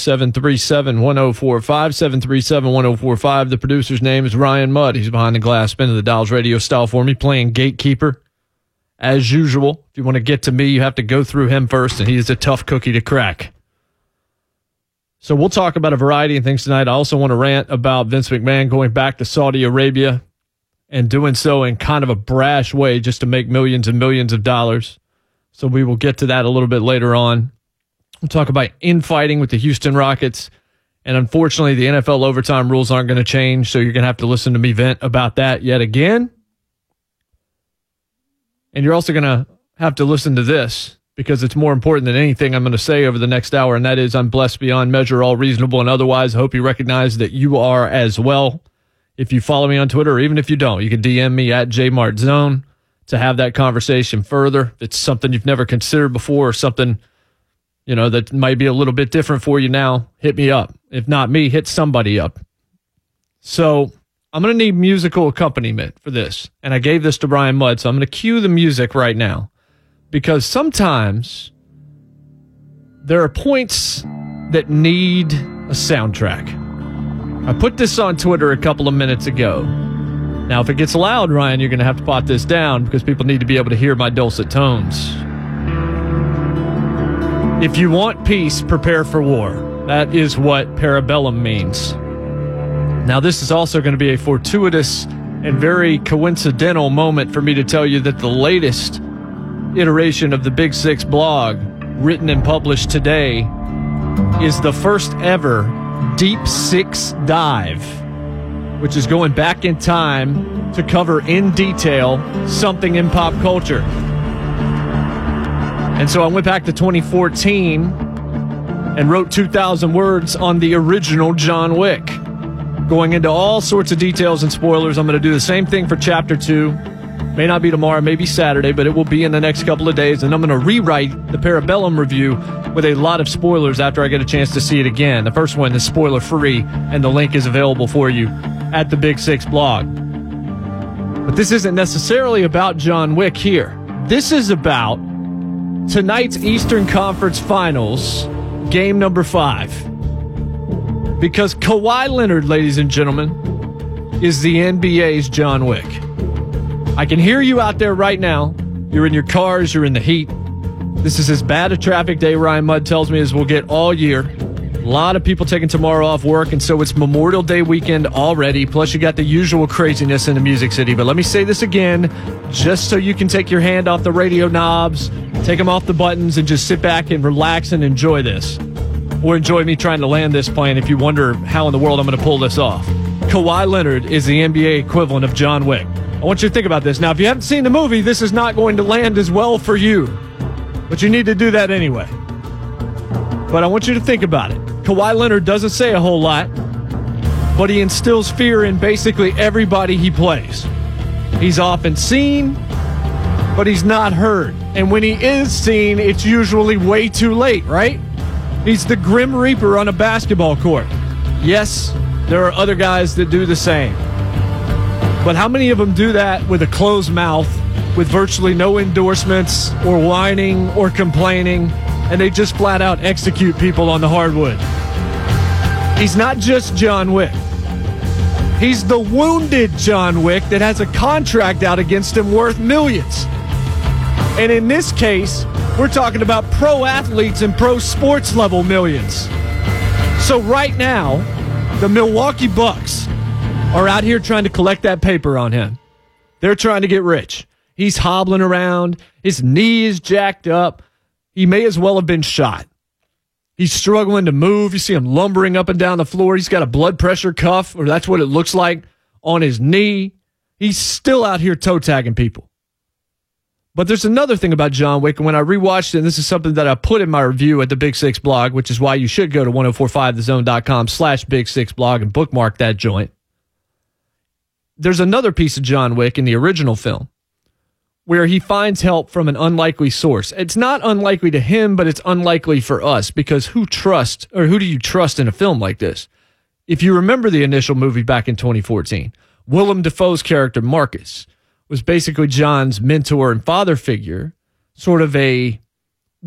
737 1045. 737 1045. The producer's name is Ryan Mudd. He's behind the glass, spinning the Dolls radio style for me, playing gatekeeper as usual. If you want to get to me, you have to go through him first, and he is a tough cookie to crack. So we'll talk about a variety of things tonight. I also want to rant about Vince McMahon going back to Saudi Arabia and doing so in kind of a brash way just to make millions and millions of dollars. So we will get to that a little bit later on. We'll talk about infighting with the Houston Rockets. And unfortunately, the NFL overtime rules aren't going to change. So you're going to have to listen to me vent about that yet again. And you're also going to have to listen to this because it's more important than anything I'm going to say over the next hour. And that is, I'm blessed beyond measure, all reasonable and otherwise. I hope you recognize that you are as well. If you follow me on Twitter, or even if you don't, you can DM me at jmartzone to have that conversation further. If it's something you've never considered before or something, you know, that might be a little bit different for you now, hit me up. If not me, hit somebody up. So I'm going to need musical accompaniment for this. And I gave this to Ryan Mudd, so I'm going to cue the music right now because sometimes there are points that need a soundtrack. I put this on Twitter a couple of minutes ago. Now, if it gets loud, Ryan, you're going to have to pot this down because people need to be able to hear my dulcet tones. If you want peace, prepare for war. That is what parabellum means. Now, this is also going to be a fortuitous and very coincidental moment for me to tell you that the latest iteration of the Big Six blog, written and published today, is the first ever Deep Six dive, which is going back in time to cover in detail something in pop culture. And so I went back to 2014 and wrote 2,000 words on the original John Wick, going into all sorts of details and spoilers. I'm going to do the same thing for chapter two. May not be tomorrow, maybe Saturday, but it will be in the next couple of days. And I'm going to rewrite the Parabellum review with a lot of spoilers after I get a chance to see it again. The first one is spoiler free, and the link is available for you at the Big Six blog. But this isn't necessarily about John Wick here. This is about tonight's Eastern Conference Finals, game number five. Because Kawhi Leonard, ladies and gentlemen, is the NBA's John Wick. I can hear you out there right now. You're in your cars, you're in the heat. This is as bad a traffic day, Ryan Mudd tells me, as we'll get all year. A lot of people taking tomorrow off work, and so it's Memorial Day weekend already. Plus, you got the usual craziness in the Music City. But let me say this again, just so you can take your hand off the radio knobs, take them off the buttons, and just sit back and relax and enjoy this. Or enjoy me trying to land this plane if you wonder how in the world I'm going to pull this off. Kawhi Leonard is the NBA equivalent of John Wick. I want you to think about this. Now, if you haven't seen the movie, this is not going to land as well for you, but you need to do that anyway. But I want you to think about it. Kawhi Leonard doesn't say a whole lot, but he instills fear in basically everybody he plays. He's often seen, but he's not heard. And when he is seen, it's usually way too late, right? He's the Grim Reaper on a basketball court. Yes, there are other guys that do the same. But how many of them do that with a closed mouth, with virtually no endorsements or whining or complaining, and they just flat out execute people on the hardwood? He's not just John Wick. He's the wounded John Wick that has a contract out against him worth millions. And in this case, we're talking about pro athletes and pro sports level millions. So right now, the Milwaukee Bucks are out here trying to collect that paper on him. They're trying to get rich. He's hobbling around. His knee is jacked up. He may as well have been shot. He's struggling to move. You see him lumbering up and down the floor. He's got a blood pressure cuff, or that's what it looks like, on his knee. He's still out here toe tagging people. But there's another thing about John Wick, and when I rewatched it, and this is something that I put in my review at the Big Six blog, which is why you should go to 1045thezone.com slash Big Six blog and bookmark that joint. There's another piece of John Wick in the original film where he finds help from an unlikely source. It's not unlikely to him, but it's unlikely for us because who trust or who do you trust in a film like this? If you remember the initial movie back in 2014, Willem Dafoe's character Marcus was basically John's mentor and father figure, sort of a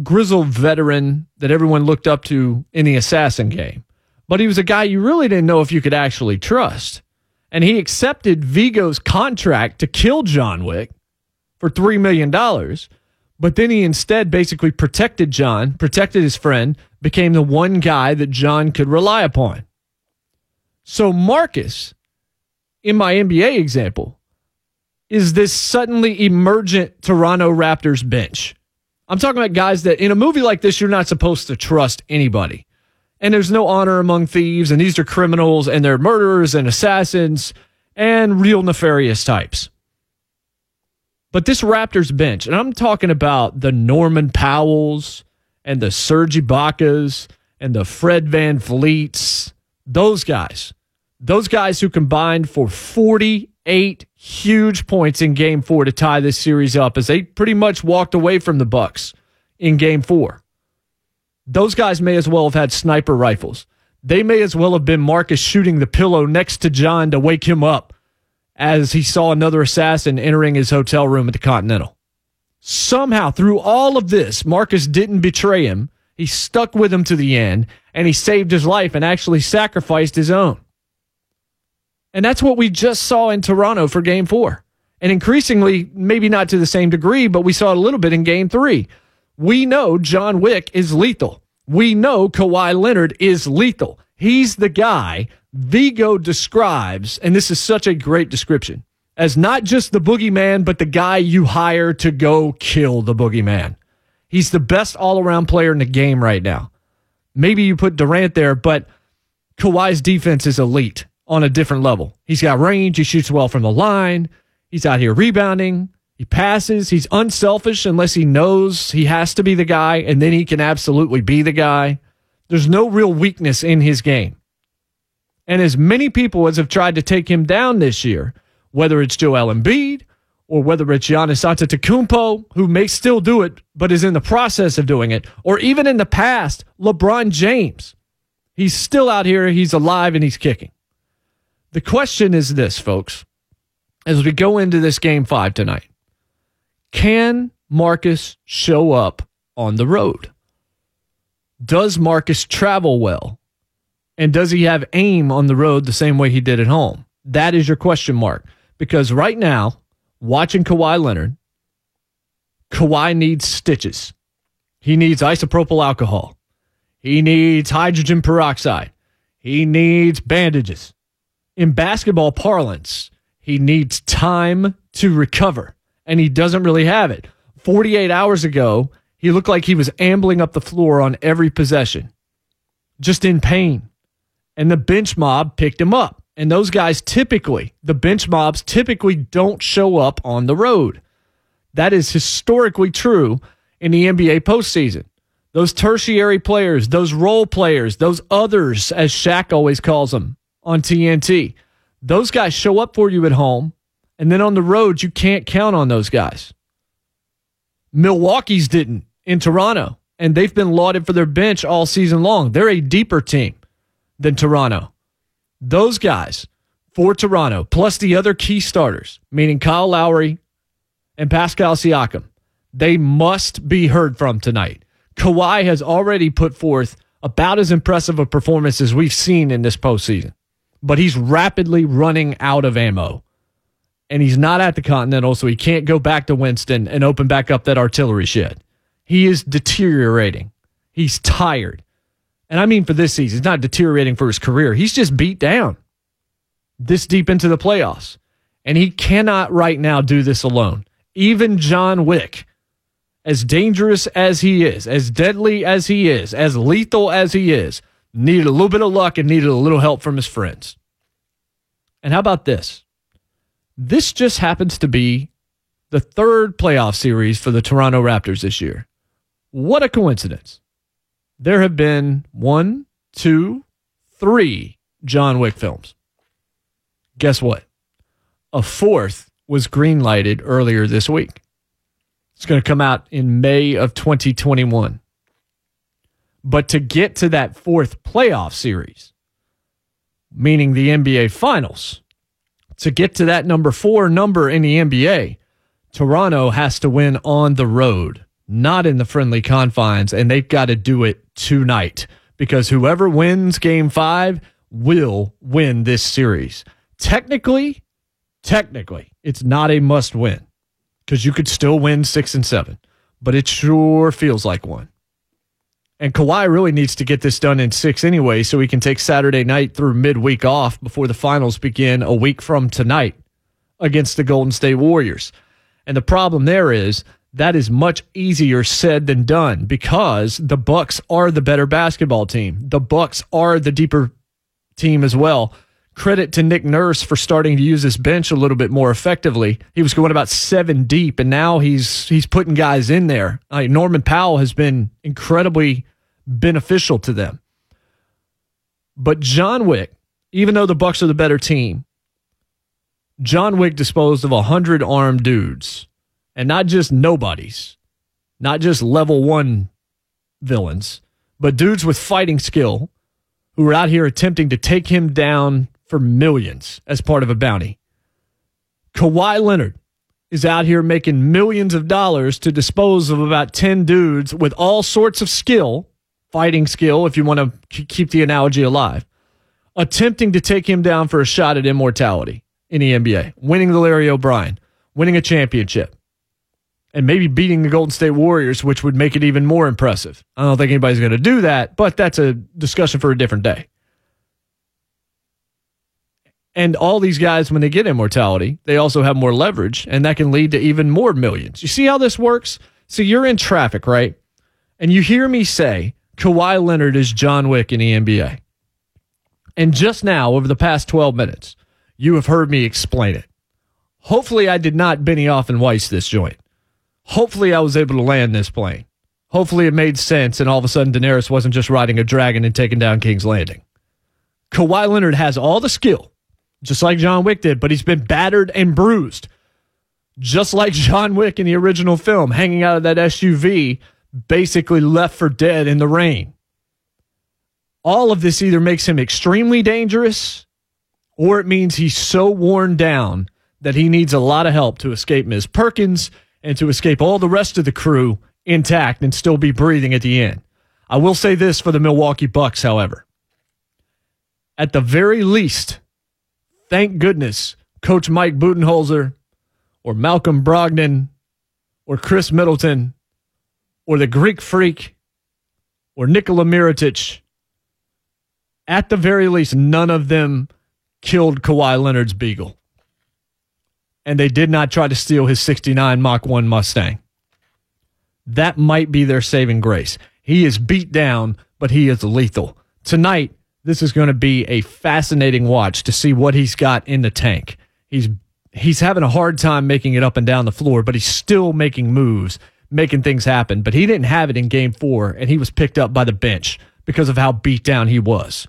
grizzled veteran that everyone looked up to in the assassin game. But he was a guy you really didn't know if you could actually trust. And he accepted Viggo's contract to kill John Wick for $3 million. But then he instead basically protected John, protected his friend, became the one guy that John could rely upon. So Marcus, in my NBA example, is this suddenly emergent Toronto Raptors bench. I'm talking about guys that in a movie like this, you're not supposed to trust anybody. And there's no honor among thieves, and these are criminals, and they're murderers and assassins and real nefarious types. But this Raptors bench, and I'm talking about the Norman Powells and the Serge Ibaka's and the Fred VanVleets, those guys, those guys who combined for 48 huge points in game four to tie this series up as they pretty much walked away from the Bucks in game four. Those guys may as well have had sniper rifles. They may as well have been Marcus shooting the pillow next to John to wake him up as he saw another assassin entering his hotel room at the Continental. Somehow, through all of this, Marcus didn't betray him. He stuck with him to the end and he saved his life and actually sacrificed his own. And that's what we just saw in Toronto for game four. And increasingly, maybe not to the same degree, but we saw it a little bit in game three. We know John Wick is lethal. We know Kawhi Leonard is lethal. He's the guy Viggo describes, and this is such a great description, as not just the boogeyman, but the guy you hire to go kill the boogeyman. He's the best all around player in the game right now. Maybe you put Durant there, but Kawhi's defense is elite on a different level. He's got range. He shoots well from the line. He's out here rebounding. He passes. He's unselfish unless he knows he has to be the guy, and then he can absolutely be the guy. There's no real weakness in his game. And as many people as have tried to take him down this year, whether it's Joel Embiid or whether it's Giannis Antetokounmpo, who may still do it, but is in the process of doing it, or even in the past, LeBron James, he's still out here, he's alive, and he's kicking. The question is this, folks, as we go into this game five tonight can Marcus show up on the road? Does Marcus travel well? And does he have aim on the road the same way he did at home? That is your question mark. Because right now, watching Kawhi Leonard, Kawhi needs stitches. He needs isopropyl alcohol. He needs hydrogen peroxide. He needs bandages in basketball parlance, he needs time to recover, and he doesn't really have it. 48 hours ago, he looked like he was ambling up the floor on every possession, just in pain. And the bench mob picked him up. And those guys typically, the bench mobs typically don't show up on the road. That is historically true in the NBA postseason. Those tertiary players, those role players, those others, as Shaq always calls them, on TNT. Those guys show up for you at home, and then on the road, you can't count on those guys. Milwaukee's didn't in Toronto, and they've been lauded for their bench all season long. They're a deeper team than Toronto. Those guys for Toronto, plus the other key starters, meaning Kyle Lowry and Pascal Siakam, they must be heard from tonight. Kawhi has already put forth about as impressive a performance as we've seen in this postseason but he's rapidly running out of ammo. And he's not at the Continental, so he can't go back to Winston and open back up that artillery shed. He is deteriorating. He's tired. And I mean for this season, he's not deteriorating for his career. He's just beat down this deep into the playoffs. And he cannot right now do this alone. Even John Wick, as dangerous as he is, as deadly as he is, as lethal as he is, needed a little bit of luck and needed a little help from his friends. And how about this? This just happens to be the third playoff series for the Toronto Raptors this year. What a coincidence. There have been one, two, three John Wick films. Guess what? A fourth was greenlighted earlier this week. It's going to come out in May of 2021. But to get to that fourth playoff series, meaning the NBA Finals, to get to that number four number in the NBA, Toronto has to win on the road, not in the friendly confines, and they've got to do it tonight because whoever wins game five will win this series. Technically, technically, it's not a must win because you could still win six and seven, but it sure feels like one. And Kawhi really needs to get this done in six anyway, so he can take Saturday night through midweek off before the finals begin a week from tonight against the Golden State Warriors. And the problem there is that is much easier said than done because the Bucks are the better basketball team. The Bucks are the deeper team as well. Credit to Nick Nurse for starting to use his bench a little bit more effectively. He was going about seven deep, and now he's he's putting guys in there. Like Norman Powell has been incredibly beneficial to them. But John Wick, even though the Bucks are the better team, John Wick disposed of a hundred armed dudes, and not just nobodies, not just level one villains, but dudes with fighting skill who were out here attempting to take him down for millions as part of a bounty. Kawhi Leonard is out here making millions of dollars to dispose of about 10 dudes with all sorts of skill, fighting skill, if you want to keep the analogy alive, attempting to take him down for a shot at immortality in the NBA, winning the Larry O'Brien, winning a championship, and maybe beating the Golden State Warriors, which would make it even more impressive. I don't think anybody's going to do that, but that's a discussion for a different day. And all these guys, when they get immortality, they also have more leverage, and that can lead to even more millions. You see how this works? So you're in traffic, right? And you hear me say Kawhi Leonard is John Wick in the NBA. And just now, over the past 12 minutes, you have heard me explain it. Hopefully, I did not Benioff and Weiss this joint. Hopefully, I was able to land this plane. Hopefully, it made sense, and all of a sudden, Daenerys wasn't just riding a dragon and taking down King's Landing. Kawhi Leonard has all the skill just like John Wick did, but he's been battered and bruised. Just like John Wick in the original film, hanging out of that SUV, basically left for dead in the rain. All of this either makes him extremely dangerous or it means he's so worn down that he needs a lot of help to escape Ms. Perkins and to escape all the rest of the crew intact and still be breathing at the end. I will say this for the Milwaukee Bucks, however. At the very least, thank goodness Coach Mike Budenholzer or Malcolm Brogdon or Khris Middleton or the Greek Freak or Nikola Mirotic, at the very least, none of them killed Kawhi Leonard's Beagle. And they did not try to steal his 69 Mach 1 Mustang. That might be their saving grace. He is beat down, but he is lethal. Tonight, this is going to be a fascinating watch to see what he's got in the tank. He's he's having a hard time making it up and down the floor, but he's still making moves, making things happen. But he didn't have it in game 4 and he was picked up by the bench because of how beat down he was.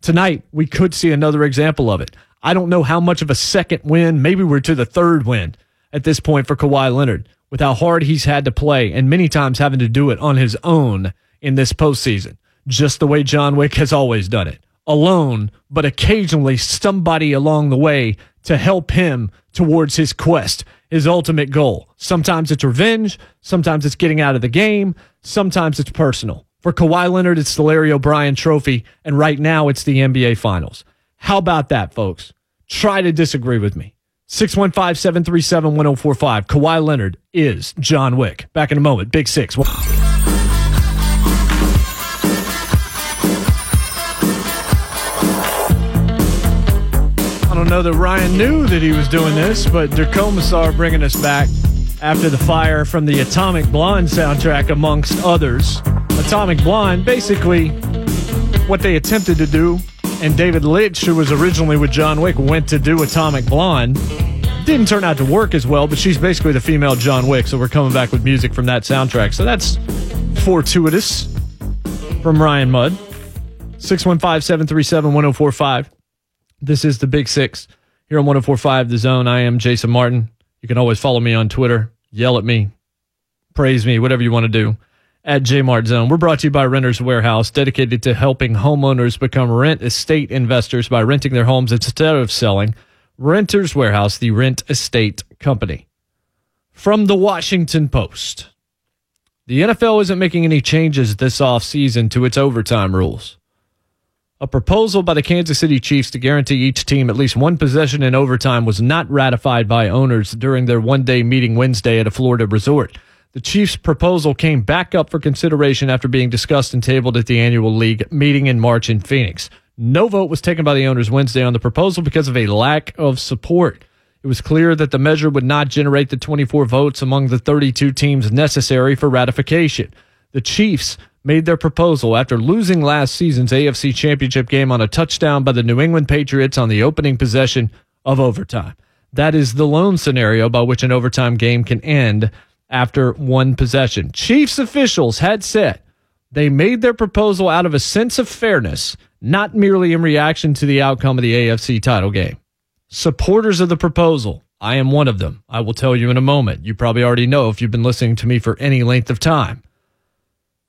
Tonight, we could see another example of it. I don't know how much of a second win, maybe we're to the third win at this point for Kawhi Leonard with how hard he's had to play and many times having to do it on his own in this postseason just the way John Wick has always done it. Alone, but occasionally somebody along the way to help him towards his quest, his ultimate goal. Sometimes it's revenge, sometimes it's getting out of the game, sometimes it's personal. For Kawhi Leonard, it's the Larry O'Brien trophy, and right now it's the NBA Finals. How about that, folks? Try to disagree with me. 615 737 1045. Kawhi Leonard is John Wick. Back in a moment. Big Six. I don't know that Ryan knew that he was doing this, but Der Kommissar bringing us back after the fire from the Atomic Blonde soundtrack, amongst others. Atomic Blonde, basically, what they attempted to do, and David Leitch, who was originally with John Wick, went to do Atomic Blonde. Didn't turn out to work as well, but she's basically the female John Wick, so we're coming back with music from that soundtrack. So that's fortuitous from Ryan Mudd. 615 737 1045. This is the Big Six here on 1045 The Zone. I am Jason Martin. You can always follow me on Twitter, yell at me, praise me, whatever you want to do at Jmart Zone. We're brought to you by Renters Warehouse, dedicated to helping homeowners become rent estate investors by renting their homes instead of selling. Renters Warehouse, the rent estate company. From the Washington Post. The NFL isn't making any changes this offseason to its overtime rules. A proposal by the Kansas City Chiefs to guarantee each team at least one possession in overtime was not ratified by owners during their one day meeting Wednesday at a Florida resort. The Chiefs' proposal came back up for consideration after being discussed and tabled at the annual league meeting in March in Phoenix. No vote was taken by the owners Wednesday on the proposal because of a lack of support. It was clear that the measure would not generate the 24 votes among the 32 teams necessary for ratification. The Chiefs made their proposal after losing last season's AFC Championship game on a touchdown by the New England Patriots on the opening possession of overtime. That is the lone scenario by which an overtime game can end after one possession. Chiefs officials had said they made their proposal out of a sense of fairness, not merely in reaction to the outcome of the AFC title game. Supporters of the proposal, I am one of them. I will tell you in a moment. You probably already know if you've been listening to me for any length of time.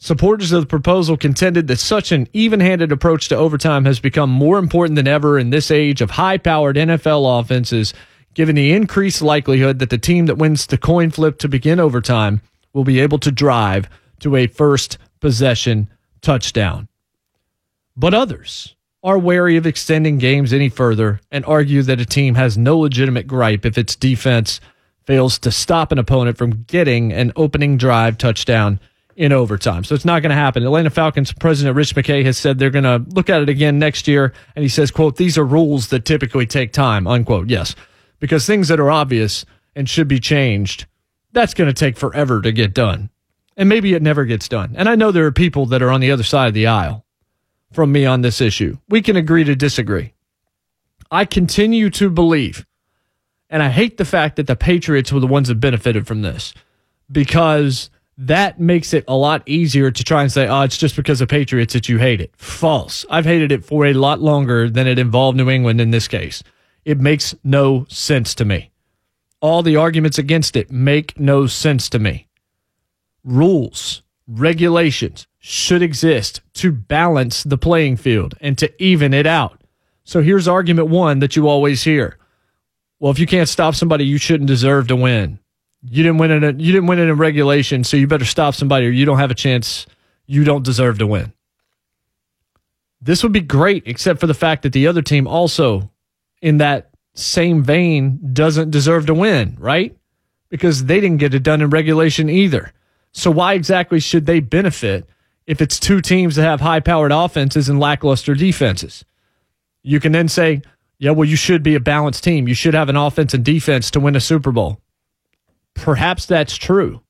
Supporters of the proposal contended that such an even handed approach to overtime has become more important than ever in this age of high powered NFL offenses, given the increased likelihood that the team that wins the coin flip to begin overtime will be able to drive to a first possession touchdown. But others are wary of extending games any further and argue that a team has no legitimate gripe if its defense fails to stop an opponent from getting an opening drive touchdown in overtime. So it's not going to happen. Atlanta Falcons president Rich McKay has said they're going to look at it again next year. And he says, quote, these are rules that typically take time, unquote. Yes, because things that are obvious and should be changed, that's going to take forever to get done. And maybe it never gets done. And I know there are people that are on the other side of the aisle from me on this issue. We can agree to disagree. I continue to believe, and I hate the fact that the Patriots were the ones that benefited from this because that makes it a lot easier to try and say, oh, it's just because of Patriots that you hate it. False. I've hated it for a lot longer than it involved New England in this case. It makes no sense to me. All the arguments against it make no sense to me. Rules, regulations should exist to balance the playing field and to even it out. So here's argument one that you always hear. Well, if you can't stop somebody, you shouldn't deserve to win you didn't win it. You didn't win in regulation, so you better stop somebody, or you don't have a chance. You don't deserve to win. This would be great, except for the fact that the other team also, in that same vein, doesn't deserve to win, right? Because they didn't get it done in regulation either. So why exactly should they benefit if it's two teams that have high-powered offenses and lackluster defenses? You can then say, yeah, well, you should be a balanced team. You should have an offense and defense to win a Super Bowl. Perhaps that's true.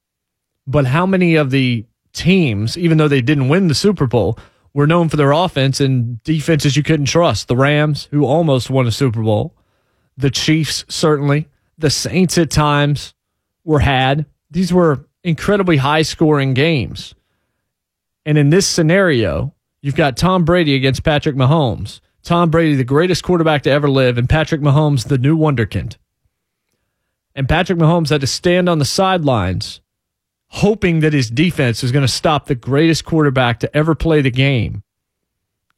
But how many of the teams, even though they didn't win the Super Bowl, were known for their offense and defenses you couldn't trust? The Rams, who almost won a Super Bowl, the Chiefs, certainly, the Saints at times were had. These were incredibly high scoring games. And in this scenario, you've got Tom Brady against Patrick Mahomes. Tom Brady, the greatest quarterback to ever live, and Patrick Mahomes, the new wonderkind. And Patrick Mahomes had to stand on the sidelines hoping that his defense was going to stop the greatest quarterback to ever play the game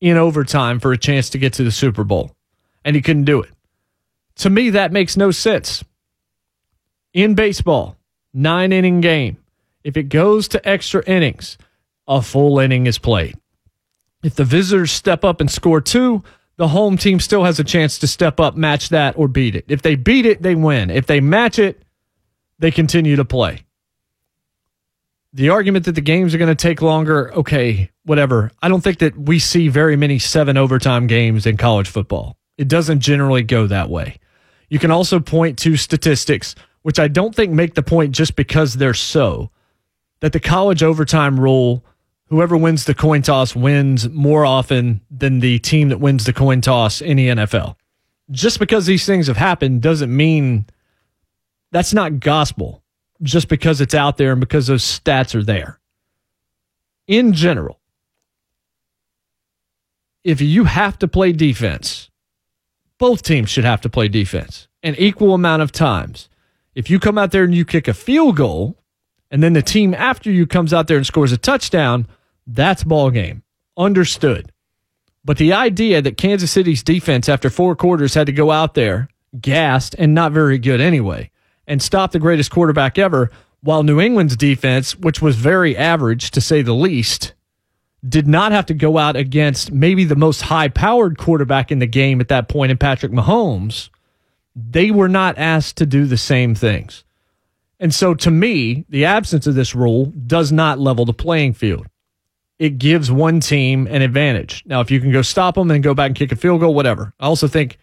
in overtime for a chance to get to the Super Bowl. And he couldn't do it. To me, that makes no sense. In baseball, nine inning game, if it goes to extra innings, a full inning is played. If the visitors step up and score two, the home team still has a chance to step up, match that, or beat it. If they beat it, they win. If they match it, they continue to play. The argument that the games are going to take longer, okay, whatever. I don't think that we see very many seven overtime games in college football. It doesn't generally go that way. You can also point to statistics, which I don't think make the point just because they're so, that the college overtime rule whoever wins the coin toss wins more often than the team that wins the coin toss in the NFL. Just because these things have happened doesn't mean That's not gospel just because it's out there and because those stats are there. In general, if you have to play defense, both teams should have to play defense an equal amount of times. If you come out there and you kick a field goal, and then the team after you comes out there and scores a touchdown, that's ball game. Understood. But the idea that Kansas City's defense after four quarters had to go out there gassed and not very good anyway and stop the greatest quarterback ever while New England's defense, which was very average to say the least, did not have to go out against maybe the most high powered quarterback in the game at that point in Patrick Mahomes. They were not asked to do the same things. And so to me, the absence of this rule does not level the playing field. It gives one team an advantage. Now, if you can go stop them and go back and kick a field goal, whatever. I also think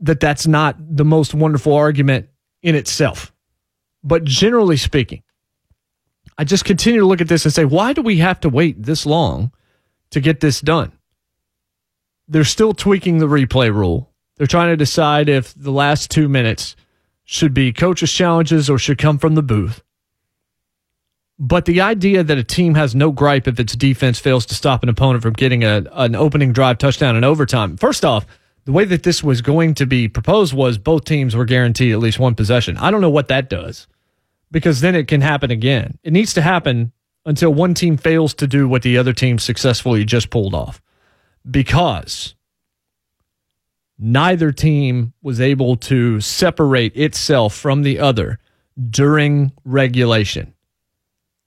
that that's not the most wonderful argument in itself. But generally speaking, I just continue to look at this and say, why do we have to wait this long to get this done? They're still tweaking the replay rule. They're trying to decide if the last two minutes should be coaches' challenges or should come from the booth. But the idea that a team has no gripe if its defense fails to stop an opponent from getting a, an opening drive touchdown in overtime. First off, the way that this was going to be proposed was both teams were guaranteed at least one possession. I don't know what that does because then it can happen again. It needs to happen until one team fails to do what the other team successfully just pulled off because neither team was able to separate itself from the other during regulation.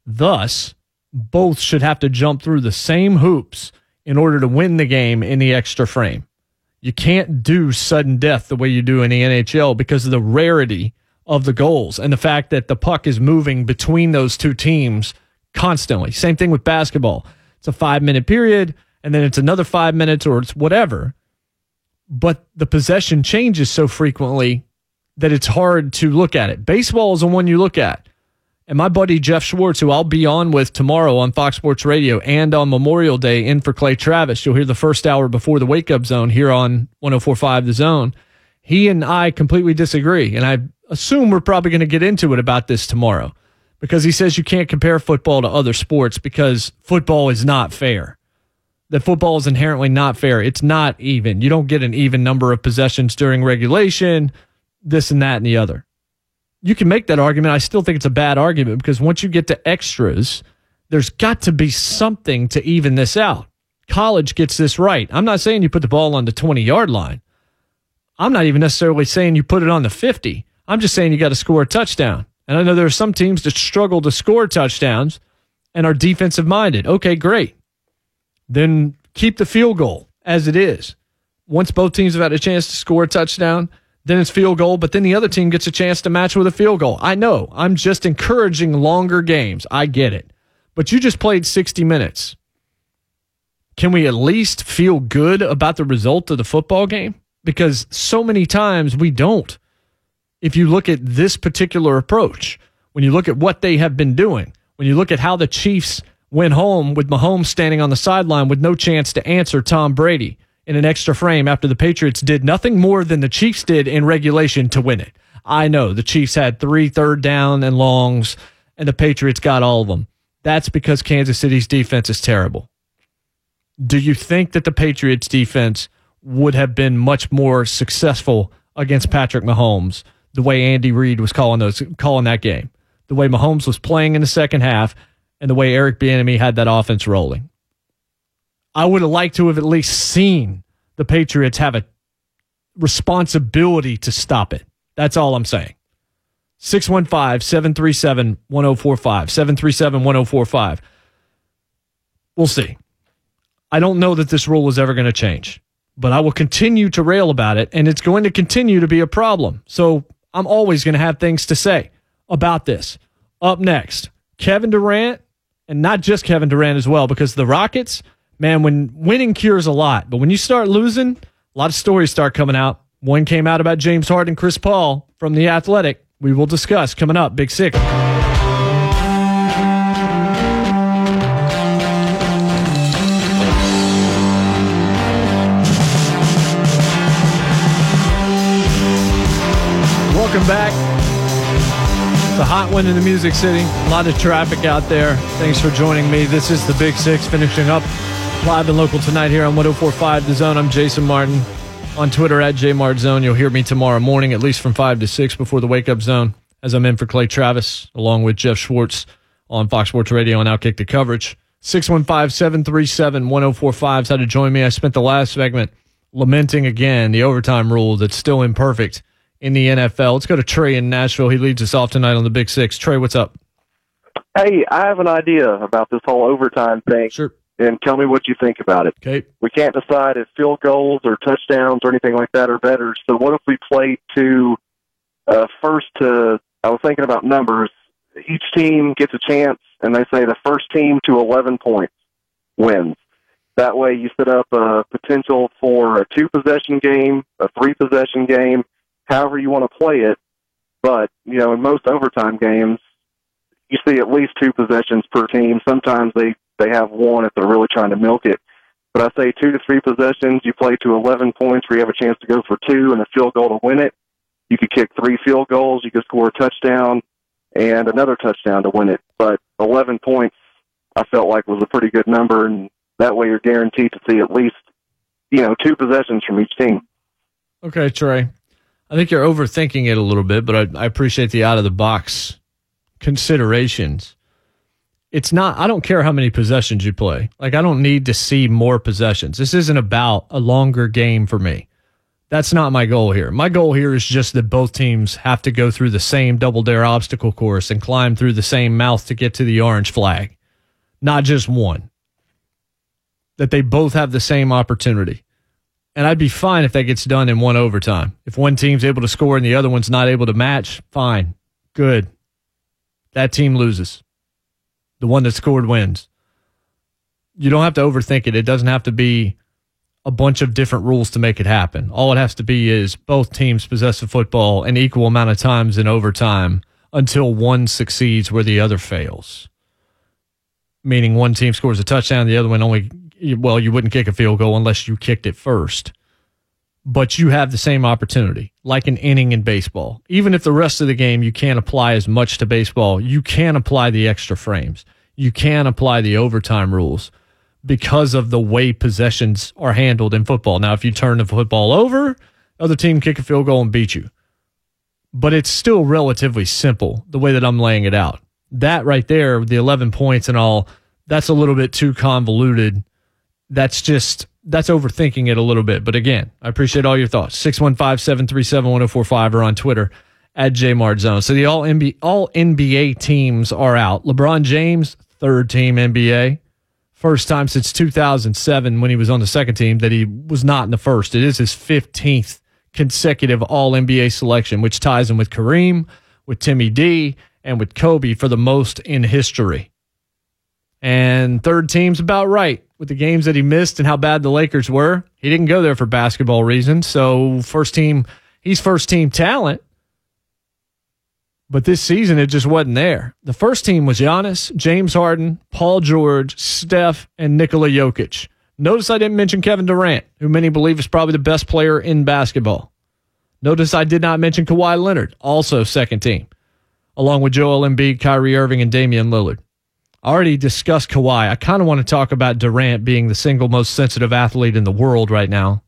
Thus, both should have to jump through the same hoops in order to win the game in the extra frame. You can't do sudden death the way you do in the NHL because of the rarity of the goals and the fact that the puck is moving between those two teams constantly. Same thing with basketball. It's a five minute period and then it's another five minutes or it's whatever. But the possession changes so frequently that it's hard to look at it. Baseball is the one you look at. And my buddy Jeff Schwartz, who I'll be on with tomorrow on Fox Sports Radio and on Memorial Day in for Clay Travis, you'll hear the first hour before the wake up zone here on 1045 The Zone. He and I completely disagree. And I assume we're probably going to get into it about this tomorrow because he says you can't compare football to other sports because football is not fair. That football is inherently not fair. It's not even. You don't get an even number of possessions during regulation, this and that and the other you can make that argument. I still think it's a bad argument because once you get to extras, there's got to be something to even this out. College gets this right. I'm not saying you put the ball on the 20 yard line. I'm not even necessarily saying you put it on the 50. I'm just saying you got to score a touchdown. And I know there are some teams that struggle to score touchdowns and are defensive minded. Okay, great. Then keep the field goal as it is. Once both teams have had a chance to score a touchdown, then it's field goal, but then the other team gets a chance to match with a field goal. I know. I'm just encouraging longer games. I get it. But you just played 60 minutes. Can we at least feel good about the result of the football game? Because so many times we don't. If you look at this particular approach, when you look at what they have been doing, when you look at how the Chiefs went home with Mahomes standing on the sideline with no chance to answer Tom Brady, in an extra frame after the Patriots did nothing more than the Chiefs did in regulation to win it. I know the Chiefs had three third down and longs, and the Patriots got all of them. That's because Kansas City's defense is terrible. Do you think that the Patriots defense would have been much more successful against Patrick Mahomes the way Andy Reid was calling those calling that game? The way Mahomes was playing in the second half and the way Eric Bieniemy had that offense rolling. I would have liked to have at least seen the Patriots have a responsibility to stop it. That's all I'm saying. 615 737 1045. 737 1045. We'll see. I don't know that this rule is ever going to change, but I will continue to rail about it, and it's going to continue to be a problem. So I'm always going to have things to say about this. Up next, Kevin Durant, and not just Kevin Durant as well, because the Rockets man, when winning cures a lot, but when you start losing, a lot of stories start coming out. One came out about James Harden, Chris Paul from The Athletic. We will discuss coming up. Big Six. Welcome back. It's a hot one in the Music City. A lot of traffic out there. Thanks for joining me. This is the Big Six finishing up live and local tonight here on 1045 The Zone. I'm Jason Martin on Twitter at JMartZone. You'll hear me tomorrow morning, at least from 5 to 6 before the wake up zone, as I'm in for Clay Travis, along with Jeff Schwartz on Fox Sports Radio and Outkick the Coverage. 615 737 1045 is how to join me. I spent the last segment lamenting again the overtime rule that's still imperfect in the NFL. Let's go to Trey in Nashville. He leads us off tonight on the Big Six. Trey, what's up? Hey, I have an idea about this whole overtime thing. Sure. And tell me what you think about it. Okay. We can't decide if field goals or touchdowns or anything like that are better. So what if we play to uh, first to? I was thinking about numbers. Each team gets a chance, and they say the first team to 11 points wins. That way, you set up a potential for a two possession game, a three possession game, however you want to play it. But, you know, in most overtime games, you see at least two possessions per team. Sometimes they, they have one if they're really trying to milk it. But I say two to three possessions, you play to 11 points where you have a chance to go for two and a field goal to win it. You could kick three field goals, you could score a touchdown and another touchdown to win it. But 11 points, I felt like was a pretty good number, and that way you're guaranteed to see at least, you know, two possessions from each team. Okay, Trey. I think you're overthinking it a little bit, but I, I appreciate the out of the box considerations. It's not, I don't care how many possessions you play. Like, I don't need to see more possessions. This isn't about a longer game for me. That's not my goal here. My goal here is just that both teams have to go through the same double dare obstacle course and climb through the same mouth to get to the orange flag, not just one. That they both have the same opportunity. And I'd be fine if that gets done in one overtime. If one team's able to score and the other one's not able to match, fine. Good. That team loses. The one that scored wins. You don't have to overthink it. It doesn't have to be a bunch of different rules to make it happen. All it has to be is both teams possess the football an equal amount of times in overtime until one succeeds where the other fails. Meaning one team scores a touchdown, the other one only, well, you wouldn't kick a field goal unless you kicked it first. But you have the same opportunity, like an inning in baseball. Even if the rest of the game you can't apply as much to baseball, you can apply the extra frames. You can apply the overtime rules because of the way possessions are handled in football. Now, if you turn the football over, other team kick a field goal and beat you. But it's still relatively simple the way that I'm laying it out. That right there, the 11 points and all, that's a little bit too convoluted. That's just, that's overthinking it a little bit. But again, I appreciate all your thoughts. 615 737 1045 or on Twitter at JMartZone. So the all NBA, all NBA teams are out. LeBron James, third team NBA. First time since 2007 when he was on the second team that he was not in the first. It is his 15th consecutive All NBA selection, which ties him with Kareem, with Timmy D, and with Kobe for the most in history. And third team's about right with the games that he missed and how bad the Lakers were. He didn't go there for basketball reasons. So, first team, he's first team talent. But this season, it just wasn't there. The first team was Giannis, James Harden, Paul George, Steph, and Nikola Jokic. Notice I didn't mention Kevin Durant, who many believe is probably the best player in basketball. Notice I did not mention Kawhi Leonard, also second team, along with Joel Embiid, Kyrie Irving, and Damian Lillard. Already discussed Kawhi. I kind of want to talk about Durant being the single most sensitive athlete in the world right now.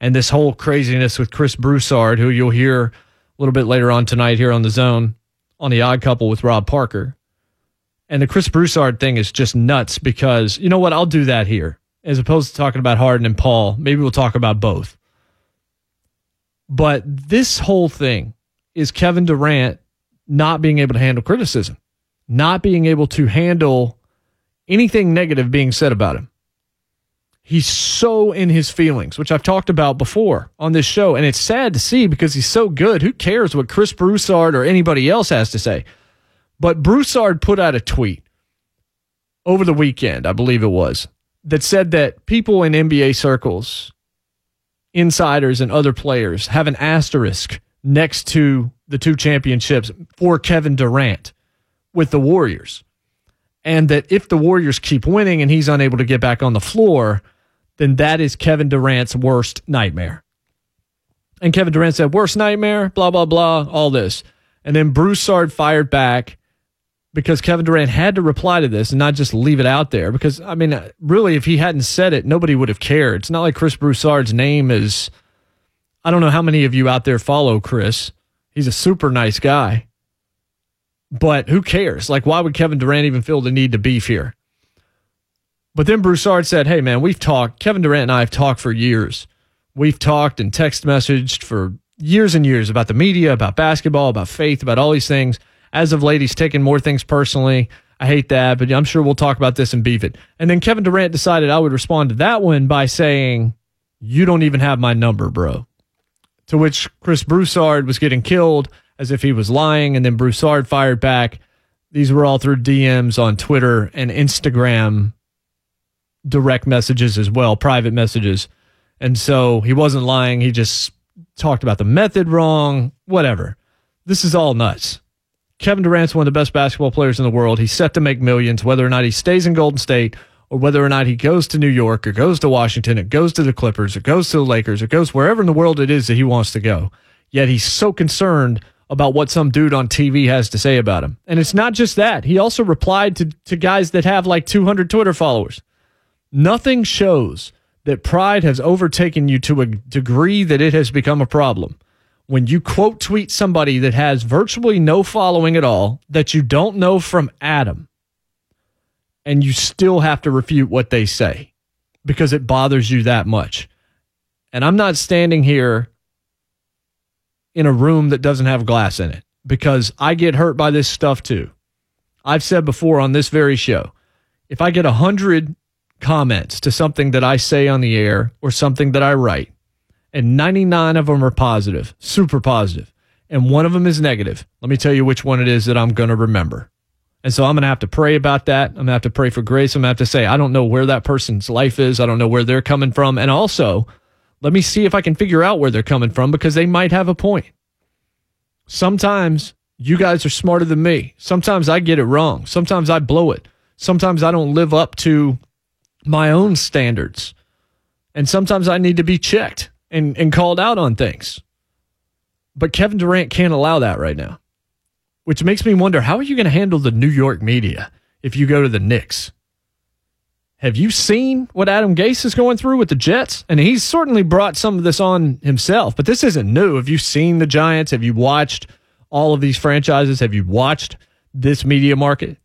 And this whole craziness with Chris Broussard, who you'll hear a little bit later on tonight here on the zone on the odd couple with Rob Parker. And the Chris Broussard thing is just nuts because you know what? I'll do that here. As opposed to talking about Harden and Paul, maybe we'll talk about both. But this whole thing is Kevin Durant not being able to handle criticism, not being able to handle anything negative being said about him. He's so in his feelings, which I've talked about before on this show. And it's sad to see because he's so good. Who cares what Chris Broussard or anybody else has to say? But Broussard put out a tweet over the weekend, I believe it was, that said that people in NBA circles, insiders and other players, have an asterisk next to the two championships for Kevin Durant with the Warriors. And that if the Warriors keep winning and he's unable to get back on the floor, then that is Kevin Durant's worst nightmare. And Kevin Durant said, worst nightmare, blah, blah, blah, all this. And then Broussard fired back because Kevin Durant had to reply to this and not just leave it out there. Because, I mean, really, if he hadn't said it, nobody would have cared. It's not like Chris Broussard's name is, I don't know how many of you out there follow Chris. He's a super nice guy. But who cares? Like, why would Kevin Durant even feel the need to beef here? But then Broussard said, Hey, man, we've talked. Kevin Durant and I have talked for years. We've talked and text messaged for years and years about the media, about basketball, about faith, about all these things. As of late, he's taken more things personally. I hate that, but I'm sure we'll talk about this and beef it. And then Kevin Durant decided I would respond to that one by saying, You don't even have my number, bro. To which Chris Broussard was getting killed as if he was lying. And then Broussard fired back. These were all through DMs on Twitter and Instagram, direct messages as well, private messages. And so he wasn't lying. He just talked about the method wrong, whatever. This is all nuts. Kevin Durant's one of the best basketball players in the world. He's set to make millions, whether or not he stays in Golden State or whether or not he goes to New York or goes to Washington or goes to the Clippers or goes to the Lakers or goes wherever in the world it is that he wants to go. Yet he's so concerned about what some dude on TV has to say about him. And it's not just that. He also replied to, to guys that have like 200 Twitter followers. Nothing shows that pride has overtaken you to a degree that it has become a problem. When you quote tweet somebody that has virtually no following at all, that you don't know from Adam, and you still have to refute what they say because it bothers you that much. And I'm not standing here in a room that doesn't have glass in it because I get hurt by this stuff too. I've said before on this very show if I get a hundred comments to something that I say on the air or something that I write, and 99 of them are positive, super positive, and one of them is negative, let me tell you which one it is that I'm going to remember. And so I'm going to have to pray about that. I'm going to have to pray for grace. I'm going to have to say, I don't know where that person's life is. I don't know where they're coming from. And also, let me see if I can figure out where they're coming from because they might have a point. Sometimes you guys are smarter than me. Sometimes I get it wrong. Sometimes I blow it. Sometimes I don't live up to my own standards. And sometimes I need to be checked and, and called out on things. But Kevin Durant can't allow that right now, which makes me wonder how are you going to handle the New York media if you go to the Knicks? Have you seen what Adam Gase is going through with the Jets? And he's certainly brought some of this on himself, but this isn't new. Have you seen the Giants? Have you watched all of these franchises? Have you watched this media market?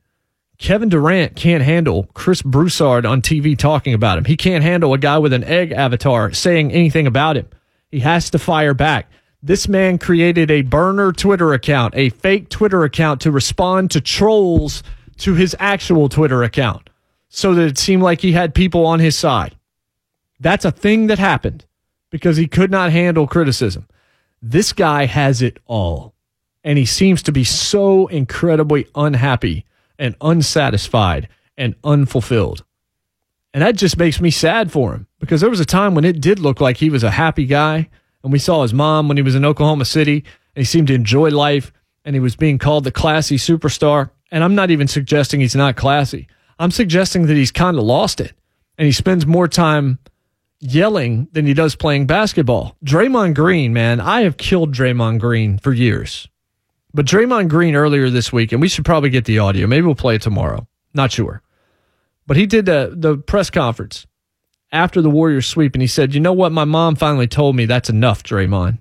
Kevin Durant can't handle Chris Broussard on TV talking about him. He can't handle a guy with an egg avatar saying anything about him. He has to fire back. This man created a burner Twitter account, a fake Twitter account to respond to trolls to his actual Twitter account so that it seemed like he had people on his side. That's a thing that happened because he could not handle criticism. This guy has it all. And he seems to be so incredibly unhappy and unsatisfied and unfulfilled. And that just makes me sad for him because there was a time when it did look like he was a happy guy. And we saw his mom when he was in Oklahoma City and he seemed to enjoy life and he was being called the classy superstar. And I'm not even suggesting he's not classy. I'm suggesting that he's kind of lost it and he spends more time yelling than he does playing basketball. Draymond Green, man, I have killed Draymond Green for years. But Draymond Green earlier this week, and we should probably get the audio. Maybe we'll play it tomorrow. Not sure. But he did the, the press conference after the Warriors sweep, and he said, You know what? My mom finally told me that's enough, Draymond.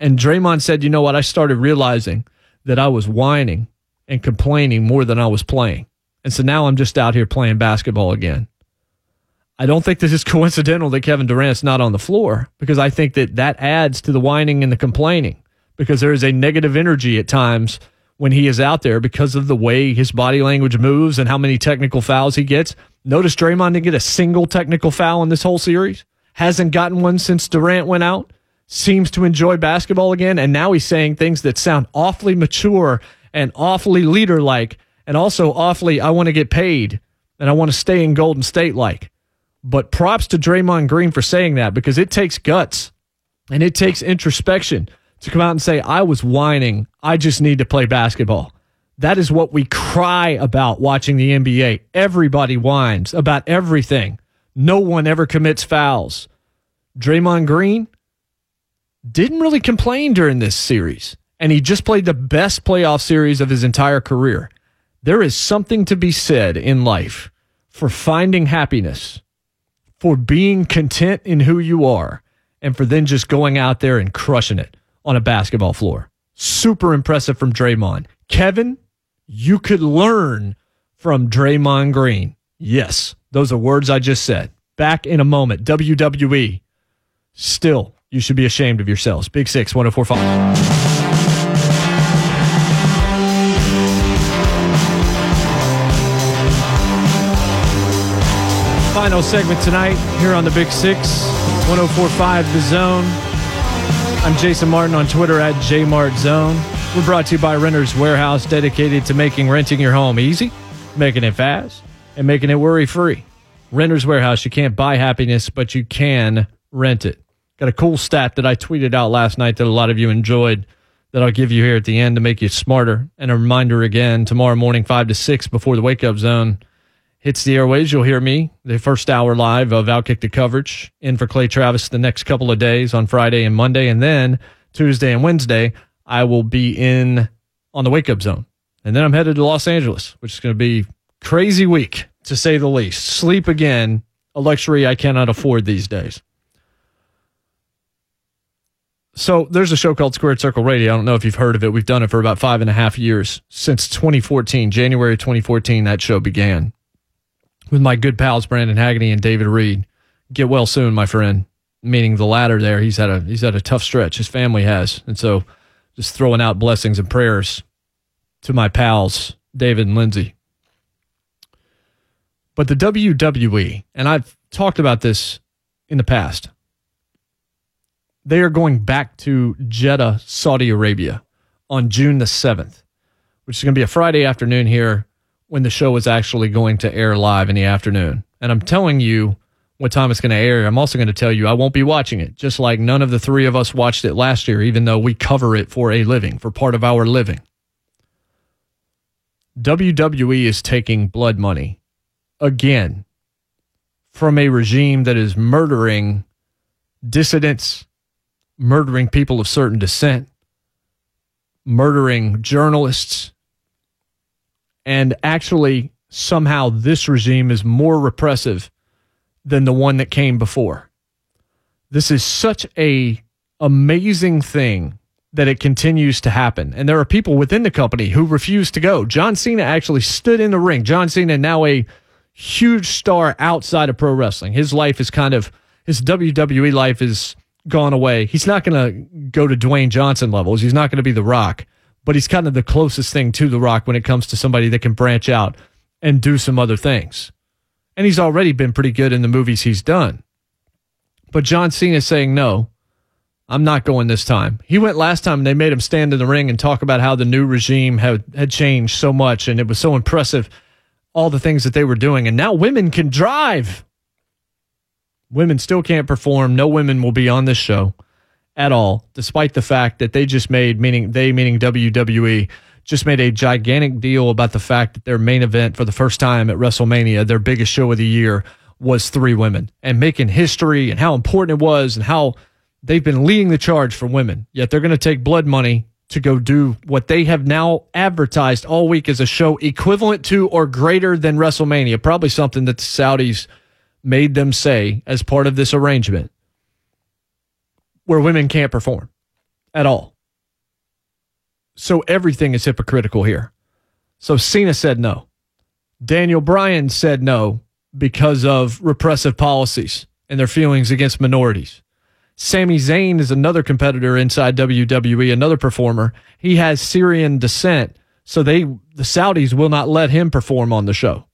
And Draymond said, You know what? I started realizing that I was whining and complaining more than I was playing. And so now I'm just out here playing basketball again. I don't think this is coincidental that Kevin Durant's not on the floor because I think that that adds to the whining and the complaining because there is a negative energy at times when he is out there because of the way his body language moves and how many technical fouls he gets. Notice Draymond didn't get a single technical foul in this whole series. Hasn't gotten one since Durant went out. Seems to enjoy basketball again. And now he's saying things that sound awfully mature and awfully leader like and also awfully, I want to get paid and I want to stay in Golden State like. But props to Draymond Green for saying that because it takes guts and it takes introspection to come out and say, I was whining. I just need to play basketball. That is what we cry about watching the NBA. Everybody whines about everything. No one ever commits fouls. Draymond Green, didn't really complain during this series. And he just played the best playoff series of his entire career. There is something to be said in life for finding happiness, for being content in who you are, and for then just going out there and crushing it on a basketball floor. Super impressive from Draymond. Kevin, you could learn from Draymond Green. Yes, those are words I just said. Back in a moment. WWE. Still, you should be ashamed of yourselves. Big Six, 1045. Final segment tonight here on the Big Six, 1045 The Zone. I'm Jason Martin on Twitter at JMartZone. We're brought to you by Renter's Warehouse, dedicated to making renting your home easy, making it fast, and making it worry free. Renter's Warehouse, you can't buy happiness, but you can rent it. Got a cool stat that I tweeted out last night that a lot of you enjoyed that I'll give you here at the end to make you smarter. And a reminder again tomorrow morning, 5 to 6 before the wake up zone hits the airways. You'll hear me the first hour live of Outkick the coverage in for Clay Travis the next couple of days on Friday and Monday. And then Tuesday and Wednesday, I will be in on the wake up zone. And then I'm headed to Los Angeles, which is going to be crazy week to say the least. Sleep again, a luxury I cannot afford these days. So there's a show called Squared Circle Radio. I don't know if you've heard of it. We've done it for about five and a half years since 2014, January 2014. That show began with my good pals Brandon Haggerty and David Reed. Get well soon, my friend. Meaning the latter there. He's had a he's had a tough stretch. His family has, and so just throwing out blessings and prayers to my pals David and Lindsay. But the WWE, and I've talked about this in the past. They are going back to Jeddah, Saudi Arabia on June the 7th, which is going to be a Friday afternoon here when the show is actually going to air live in the afternoon. And I'm telling you what time it's going to air. I'm also going to tell you I won't be watching it, just like none of the three of us watched it last year, even though we cover it for a living, for part of our living. WWE is taking blood money again from a regime that is murdering dissidents, murdering people of certain descent, murdering journalists, and actually somehow this regime is more repressive than the one that came before. This is such a amazing thing that it continues to happen. And there are people within the company who refuse to go. John Cena actually stood in the ring. John Cena now a huge star outside of pro wrestling. His life is kind of his WWE life is gone away. He's not going to go to Dwayne Johnson levels. He's not going to be The Rock but he's kind of the closest thing to The Rock when it comes to somebody that can branch out and do some other things. And he's already been pretty good in the movies he's done. But John Cena is saying, no, I'm not going this time. He went last time and they made him stand in the ring and talk about how the new regime had, had changed so much and it was so impressive, all the things that they were doing. And now women can drive. Women still can't perform. No women will be on this show at all, despite the fact that they just made, meaning they, meaning WWE, just made a gigantic deal about the fact that their main event for the first time at WrestleMania, their biggest show of the year, was three women and making history and how important it was and how they've been leading the charge for women. Yet they're going to take blood money to go do what they have now advertised all week as a show equivalent to or greater than WrestleMania. Probably something that the Saudis made them say as part of this arrangement where women can't perform at all. So everything is hypocritical here. So Cena said no. Daniel Bryan said no because of repressive policies and their feelings against minorities. Sami Zayn is another competitor inside WWE, another performer. He has Syrian descent, so they the Saudis will not let him perform on the show.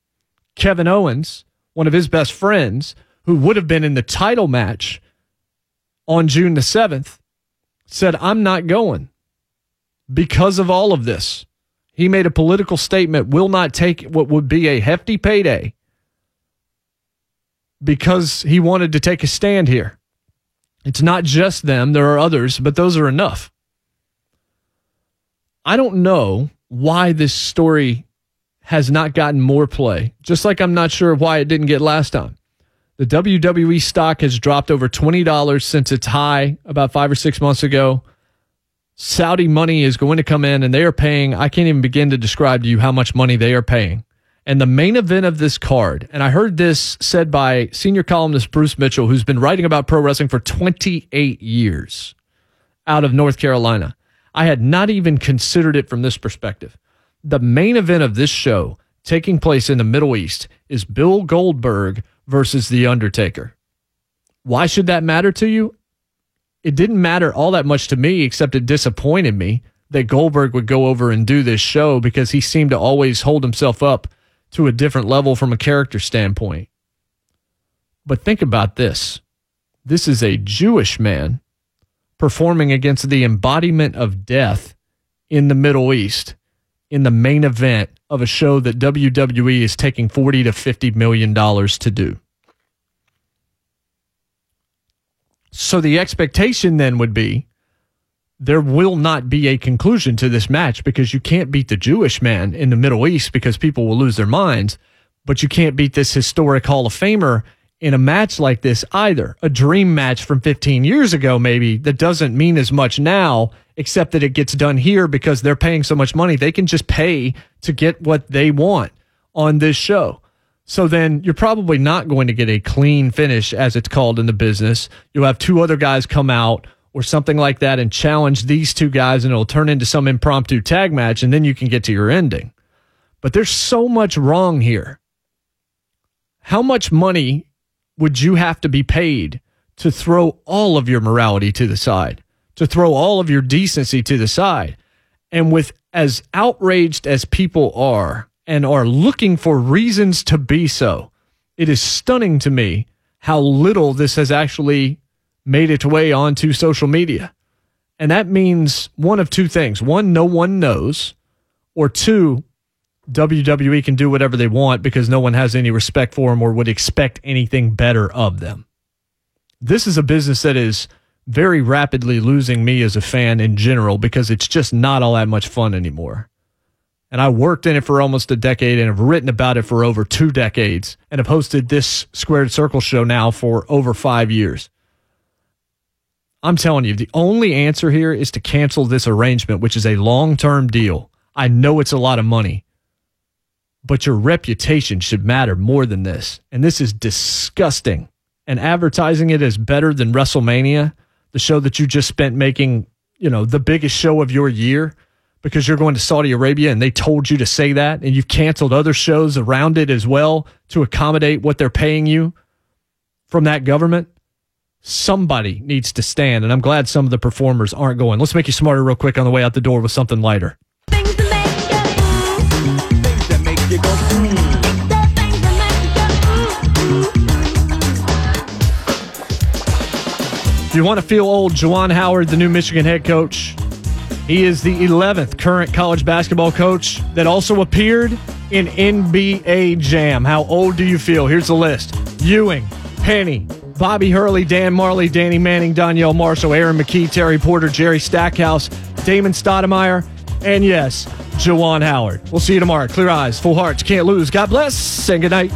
Kevin Owens, one of his best friends, who would have been in the title match on June the 7th said, I'm not going because of all of this. He made a political statement, will not take what would be a hefty payday because he wanted to take a stand here. It's not just them, there are others, but those are enough. I don't know why this story has not gotten more play, just like I'm not sure why it didn't get last time. The WWE stock has dropped over $20 since its high about five or six months ago. Saudi money is going to come in and they are paying, I can't even begin to describe to you how much money they are paying. And the main event of this card, and I heard this said by senior columnist Bruce Mitchell, who's been writing about pro wrestling for 28 years out of North Carolina. I had not even considered it from this perspective. The main event of this show taking place in the Middle East is Bill Goldberg versus The Undertaker. Why should that matter to you? It didn't matter all that much to me, except it disappointed me that Goldberg would go over and do this show because he seemed to always hold himself up to a different level from a character standpoint. But think about this this is a Jewish man performing against the embodiment of death in the Middle East in the main event of a show that WWE is taking 40 to 50 million dollars to do. So the expectation then would be there will not be a conclusion to this match because you can't beat the Jewish man in the Middle East because people will lose their minds, but you can't beat this historic Hall of Famer in a match like this either. A dream match from 15 years ago, maybe, that doesn't mean as much now, except that it gets done here because they're paying so much money. They can just pay to get what they want on this show. So then you're probably not going to get a clean finish, as it's called in the business. You'll have two other guys come out or something like that and challenge these two guys and it'll turn into some impromptu tag match and then you can get to your ending. But there's so much wrong here. How much money would you have to be paid to throw all of your morality to the side, to throw all of your decency to the side? And with as outraged as people are and are looking for reasons to be so, it is stunning to me how little this has actually made its way onto social media. And that means one of two things. One, no one knows. Or two, WWE can do whatever they want because no one has any respect for them or would expect anything better of them. This is a business that is very rapidly losing me as a fan in general because it's just not all that much fun anymore. And I worked in it for almost a decade and have written about it for over two decades and have hosted this Squared Circle show now for over five years. I'm telling you, the only answer here is to cancel this arrangement, which is a long term deal. I know it's a lot of money, but your reputation should matter more than this. And this is disgusting. And advertising it as better than WrestleMania, the show that you just spent making, you know, the biggest show of your year because you're going to Saudi Arabia and they told you to say that and you've canceled other shows around it as well to accommodate what they're paying you from that government somebody needs to stand. And I'm glad some of the performers aren't going. Let's make you smarter real quick on the way out the door with something lighter. Things that make you go, hmm. You want to feel old, Juwan Howard, the new Michigan head coach, he is the 11th current college basketball coach that also appeared in NBA Jam. How old do you feel? Here's the list Ewing, Penny, Bobby Hurley, Dan Majerle, Danny Manning, Donyell Marshall, Aaron McKie, Terry Porter, Jerry Stackhouse, Damon Stoudamire, and yes, Juwan Howard. We'll see you tomorrow. Clear eyes, full hearts, can't lose. God bless and good night.